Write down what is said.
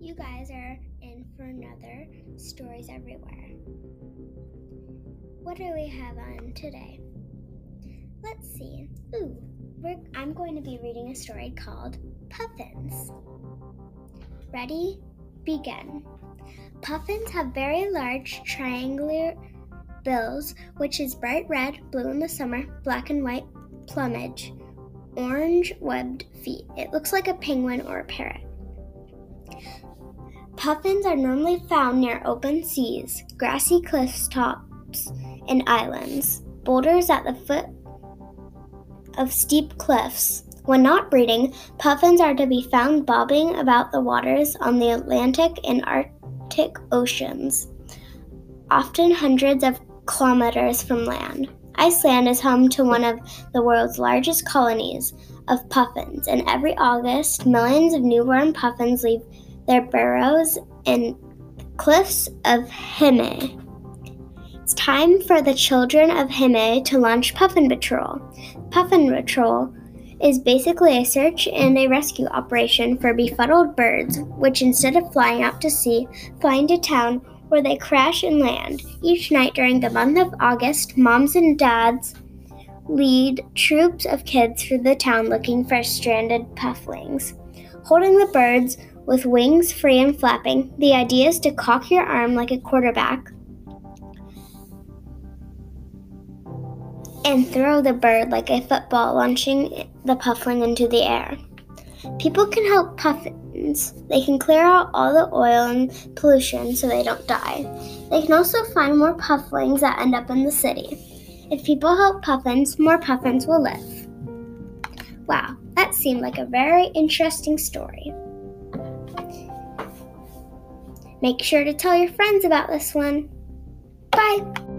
You guys are in for another Stories Everywhere. What do we have on today? Let's see. Ooh, I'm going to be reading a story called Puffins. Ready? Begin. Puffins have very large triangular bills, which is bright red, blue in the summer, black and white plumage, orange webbed feet. It looks like a penguin or a parrot. Puffins are normally found near open seas, grassy cliff tops, and islands, boulders at the foot of steep cliffs. When not breeding, puffins are to be found bobbing about the waters on the Atlantic and Arctic Oceans, often hundreds of kilometers from land. Iceland is home to one of the world's largest colonies of puffins, and every August, millions of newborn puffins leave their burrows in cliffs of Heimaey. It's time for the children of Heimaey to launch Puffin Patrol. Puffin Patrol is basically a search and a rescue operation for befuddled birds, which instead of flying out to sea, fly into town where they crash and land. Each night during the month of August, moms and dads lead troops of kids through the town looking for stranded pufflings. Holding the birds with wings free and flapping, the idea is to cock your arm like a quarterback and throw the bird like a football, launching the puffling into the air. People can help puffins. They can clear out all the oil and pollution so they don't die. They can also find more pufflings that end up in the city. If people help puffins, more puffins will live. Wow, that seemed like a very interesting story. Make sure to tell your friends about this one. Bye!